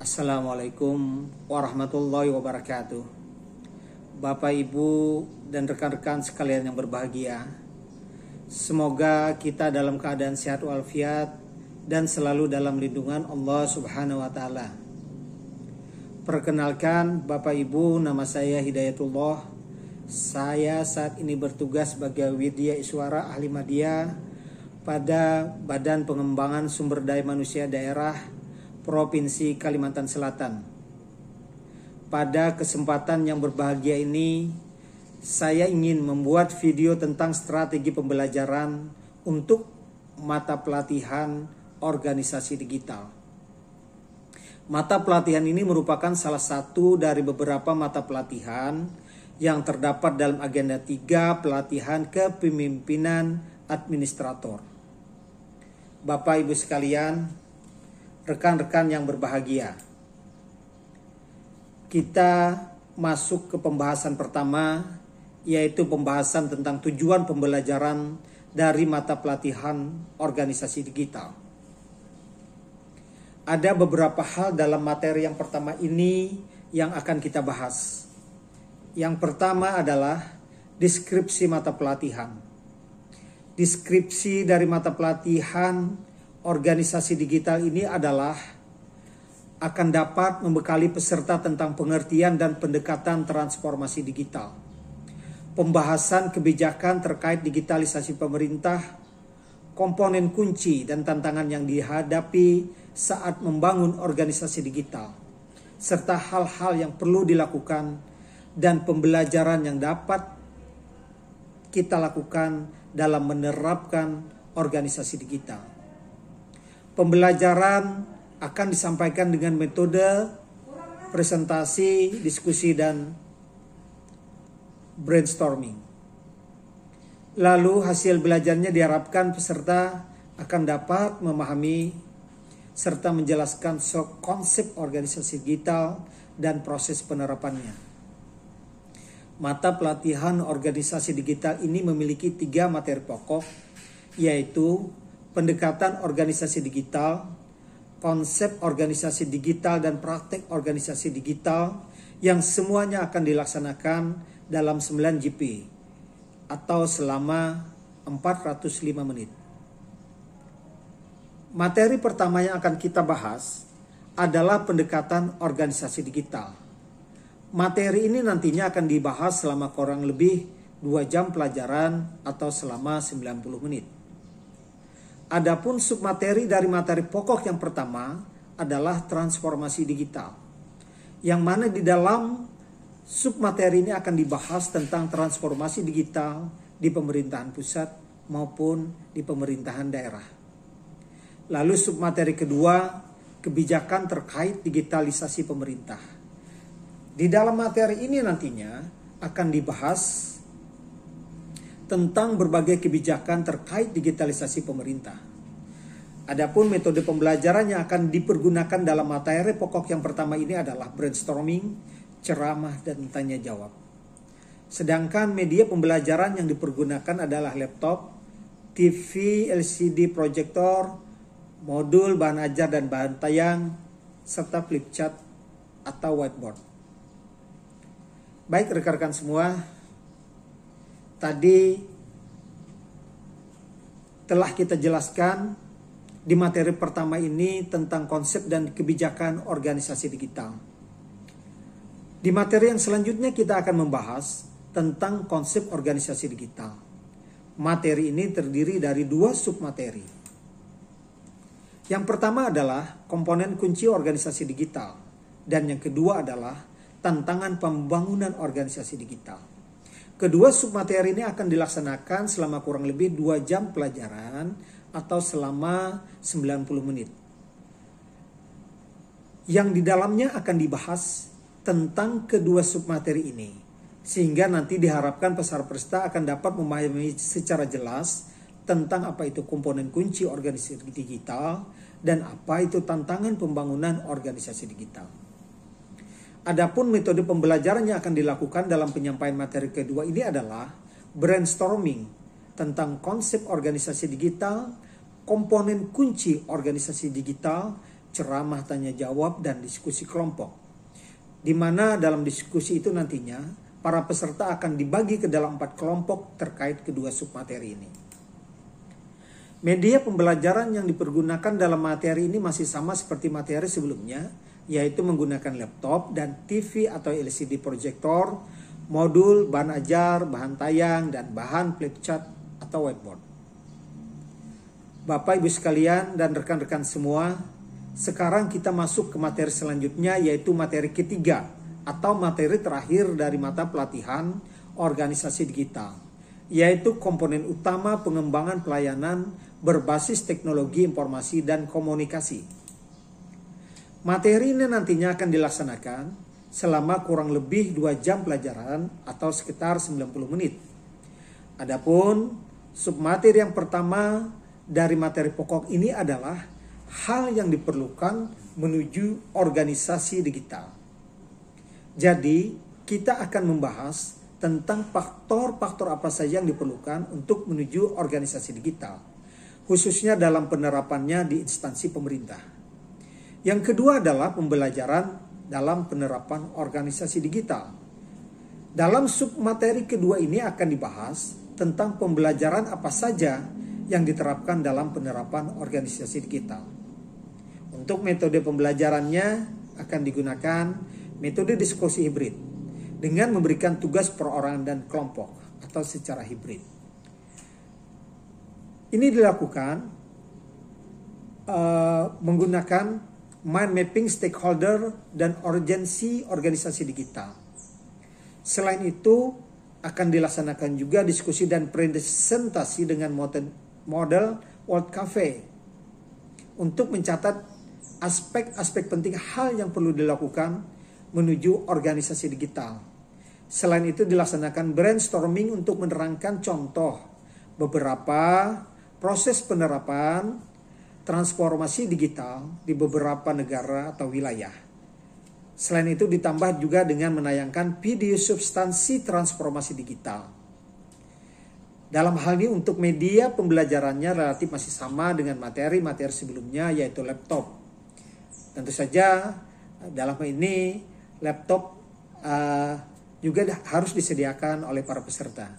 Assalamualaikum warahmatullahi wabarakatuh. Bapak, Ibu, dan rekan-rekan sekalian yang berbahagia. Semoga kita dalam keadaan sehat walafiat dan selalu dalam lindungan Allah Subhanahu wa taala. Perkenalkan Bapak Ibu, nama saya Hidayatullah. Saya saat ini bertugas sebagai Widya Iswara Ahli Media pada Badan Pengembangan Sumber Daya Manusia Daerah Provinsi Kalimantan Selatan. Pada kesempatan yang berbahagia ini, saya ingin membuat video tentang strategi pembelajaran untuk mata pelatihan organisasi digital. Mata pelatihan ini merupakan salah satu dari beberapa mata pelatihan yang terdapat dalam agenda 3 pelatihan kepemimpinan administrator. Bapak Ibu sekalian, rekan-rekan yang berbahagia kita masuk ke pembahasan pertama yaitu pembahasan tentang tujuan pembelajaran dari mata pelatihan organisasi digital. Ada beberapa hal dalam materi yang pertama ini yang akan kita bahas. Yang pertama adalah deskripsi mata pelatihan. Deskripsi dari mata pelatihan organisasi digital ini adalah akan dapat membekali peserta tentang pengertian dan pendekatan transformasi digital. Pembahasan kebijakan terkait digitalisasi pemerintah, komponen kunci dan tantangan yang dihadapi saat membangun organisasi digital, serta hal-hal yang perlu dilakukan dan pembelajaran yang dapat kita lakukan dalam menerapkan organisasi digital. Pembelajaran akan disampaikan dengan metode presentasi, diskusi, dan brainstorming. Lalu hasil belajarnya diharapkan peserta akan dapat memahami serta menjelaskan konsep organisasi digital dan proses penerapannya. Mata pelatihan organisasi digital ini memiliki tiga materi pokok, yaitu pendekatan organisasi digital, konsep organisasi digital dan praktek organisasi digital yang semuanya akan dilaksanakan dalam 9 GP atau selama 405 menit. Materi pertama yang akan kita bahas adalah pendekatan organisasi digital. Materi ini nantinya akan dibahas selama kurang lebih 2 jam pelajaran atau selama 90 menit. Adapun submateri dari materi pokok yang pertama adalah transformasi digital. Yang mana di dalam submateri ini akan dibahas tentang transformasi digital di pemerintahan pusat maupun di pemerintahan daerah. Lalu submateri kedua, kebijakan terkait digitalisasi pemerintah. Di dalam materi ini nantinya akan dibahas tentang berbagai kebijakan terkait digitalisasi pemerintah. Adapun metode pembelajaran yang akan dipergunakan dalam materi pokok yang pertama ini adalah brainstorming, ceramah, dan tanya jawab. Sedangkan media pembelajaran yang dipergunakan adalah laptop, TV, LCD proyektor, modul bahan ajar dan bahan tayang, serta flip chart atau whiteboard. Baik rekan-rekan semua, tadi telah kita jelaskan di materi pertama ini tentang konsep dan kebijakan organisasi digital. Di materi yang selanjutnya kita akan membahas tentang konsep organisasi digital. Materi ini terdiri dari dua submateri. Yang pertama adalah komponen kunci organisasi digital dan yang kedua adalah tantangan pembangunan organisasi digital. Kedua submateri ini akan dilaksanakan selama kurang lebih 2 jam pelajaran atau selama 90 menit. Yang di dalamnya akan dibahas tentang kedua submateri ini. Sehingga nanti diharapkan peserta akan dapat memahami secara jelas tentang apa itu komponen kunci organisasi digital dan apa itu tantangan pembangunan organisasi digital. Adapun metode pembelajaran yang akan dilakukan dalam penyampaian materi kedua ini adalah brainstorming tentang konsep organisasi digital, komponen kunci organisasi digital, ceramah tanya jawab, dan diskusi kelompok. Di mana dalam diskusi itu nantinya para peserta akan dibagi ke dalam empat kelompok terkait kedua submateri ini. Media pembelajaran yang dipergunakan dalam materi ini masih sama seperti materi sebelumnya, yaitu menggunakan laptop dan TV atau LCD proyektor, modul, bahan ajar, bahan tayang, dan bahan flipchart atau whiteboard. Bapak Ibu sekalian dan rekan-rekan semua, sekarang kita masuk ke materi selanjutnya yaitu materi ketiga atau materi terakhir dari mata pelatihan organisasi digital, yaitu komponen utama pengembangan pelayanan berbasis teknologi informasi dan komunikasi. Materi ini nantinya akan dilaksanakan selama kurang lebih 2 jam pelajaran atau sekitar 90 menit. Adapun submateri yang pertama dari materi pokok ini adalah hal yang diperlukan menuju organisasi digital. Jadi, kita akan membahas tentang faktor-faktor apa saja yang diperlukan untuk menuju organisasi digital khususnya dalam penerapannya di instansi pemerintah. Yang kedua adalah pembelajaran dalam penerapan organisasi digital. Dalam submateri kedua ini akan dibahas tentang pembelajaran apa saja yang diterapkan dalam penerapan organisasi digital. Untuk metode pembelajarannya akan digunakan metode diskusi hibrid dengan memberikan tugas perorangan dan kelompok atau secara hibrid. Ini dilakukan uh, menggunakan mind mapping stakeholder dan urgensi organisasi digital. Selain itu, akan dilaksanakan juga diskusi dan presentasi dengan model World Cafe untuk mencatat aspek-aspek penting hal yang perlu dilakukan menuju organisasi digital. Selain itu dilaksanakan brainstorming untuk menerangkan contoh beberapa proses penerapan transformasi digital di beberapa negara atau wilayah. Selain itu ditambah juga dengan menayangkan video substansi transformasi digital. Dalam hal ini untuk media pembelajarannya relatif masih sama dengan materi-materi sebelumnya yaitu laptop. Tentu saja dalam hal ini laptop uh, juga harus disediakan oleh para peserta.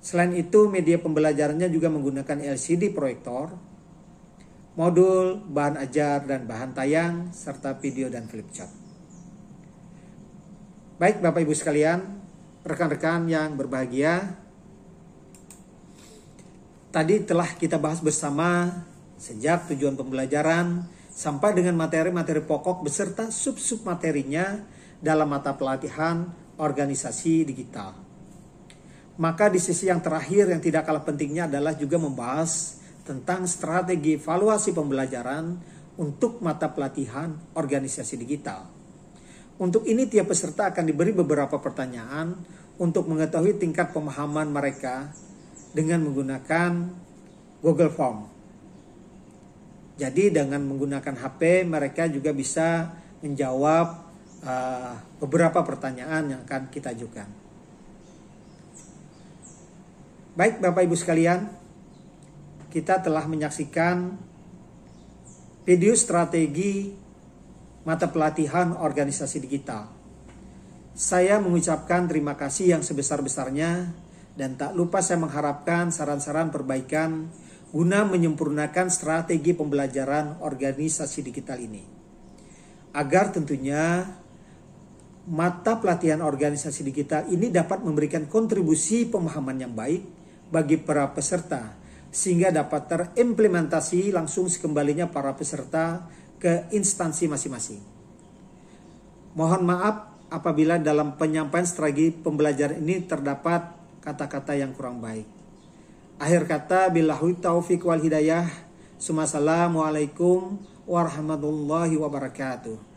Selain itu, media pembelajarannya juga menggunakan LCD proyektor, modul, bahan ajar, dan bahan tayang, serta video dan flip chart. Baik Bapak Ibu sekalian, rekan-rekan yang berbahagia, tadi telah kita bahas bersama sejak tujuan pembelajaran sampai dengan materi-materi pokok beserta sub-sub materinya dalam mata pelatihan organisasi digital. Maka di sisi yang terakhir yang tidak kalah pentingnya adalah juga membahas tentang strategi evaluasi pembelajaran untuk mata pelatihan organisasi digital. Untuk ini tiap peserta akan diberi beberapa pertanyaan untuk mengetahui tingkat pemahaman mereka dengan menggunakan Google Form. Jadi dengan menggunakan HP mereka juga bisa menjawab uh, beberapa pertanyaan yang akan kita ajukan. Baik Bapak Ibu sekalian, kita telah menyaksikan video strategi mata pelatihan organisasi digital. Saya mengucapkan terima kasih yang sebesar-besarnya dan tak lupa saya mengharapkan saran-saran perbaikan guna menyempurnakan strategi pembelajaran organisasi digital ini. Agar tentunya mata pelatihan organisasi digital ini dapat memberikan kontribusi pemahaman yang baik bagi para peserta sehingga dapat terimplementasi langsung sekembalinya para peserta ke instansi masing-masing. Mohon maaf apabila dalam penyampaian strategi pembelajaran ini terdapat kata-kata yang kurang baik. Akhir kata billahi taufik wal hidayah. Assalamualaikum warahmatullahi wabarakatuh.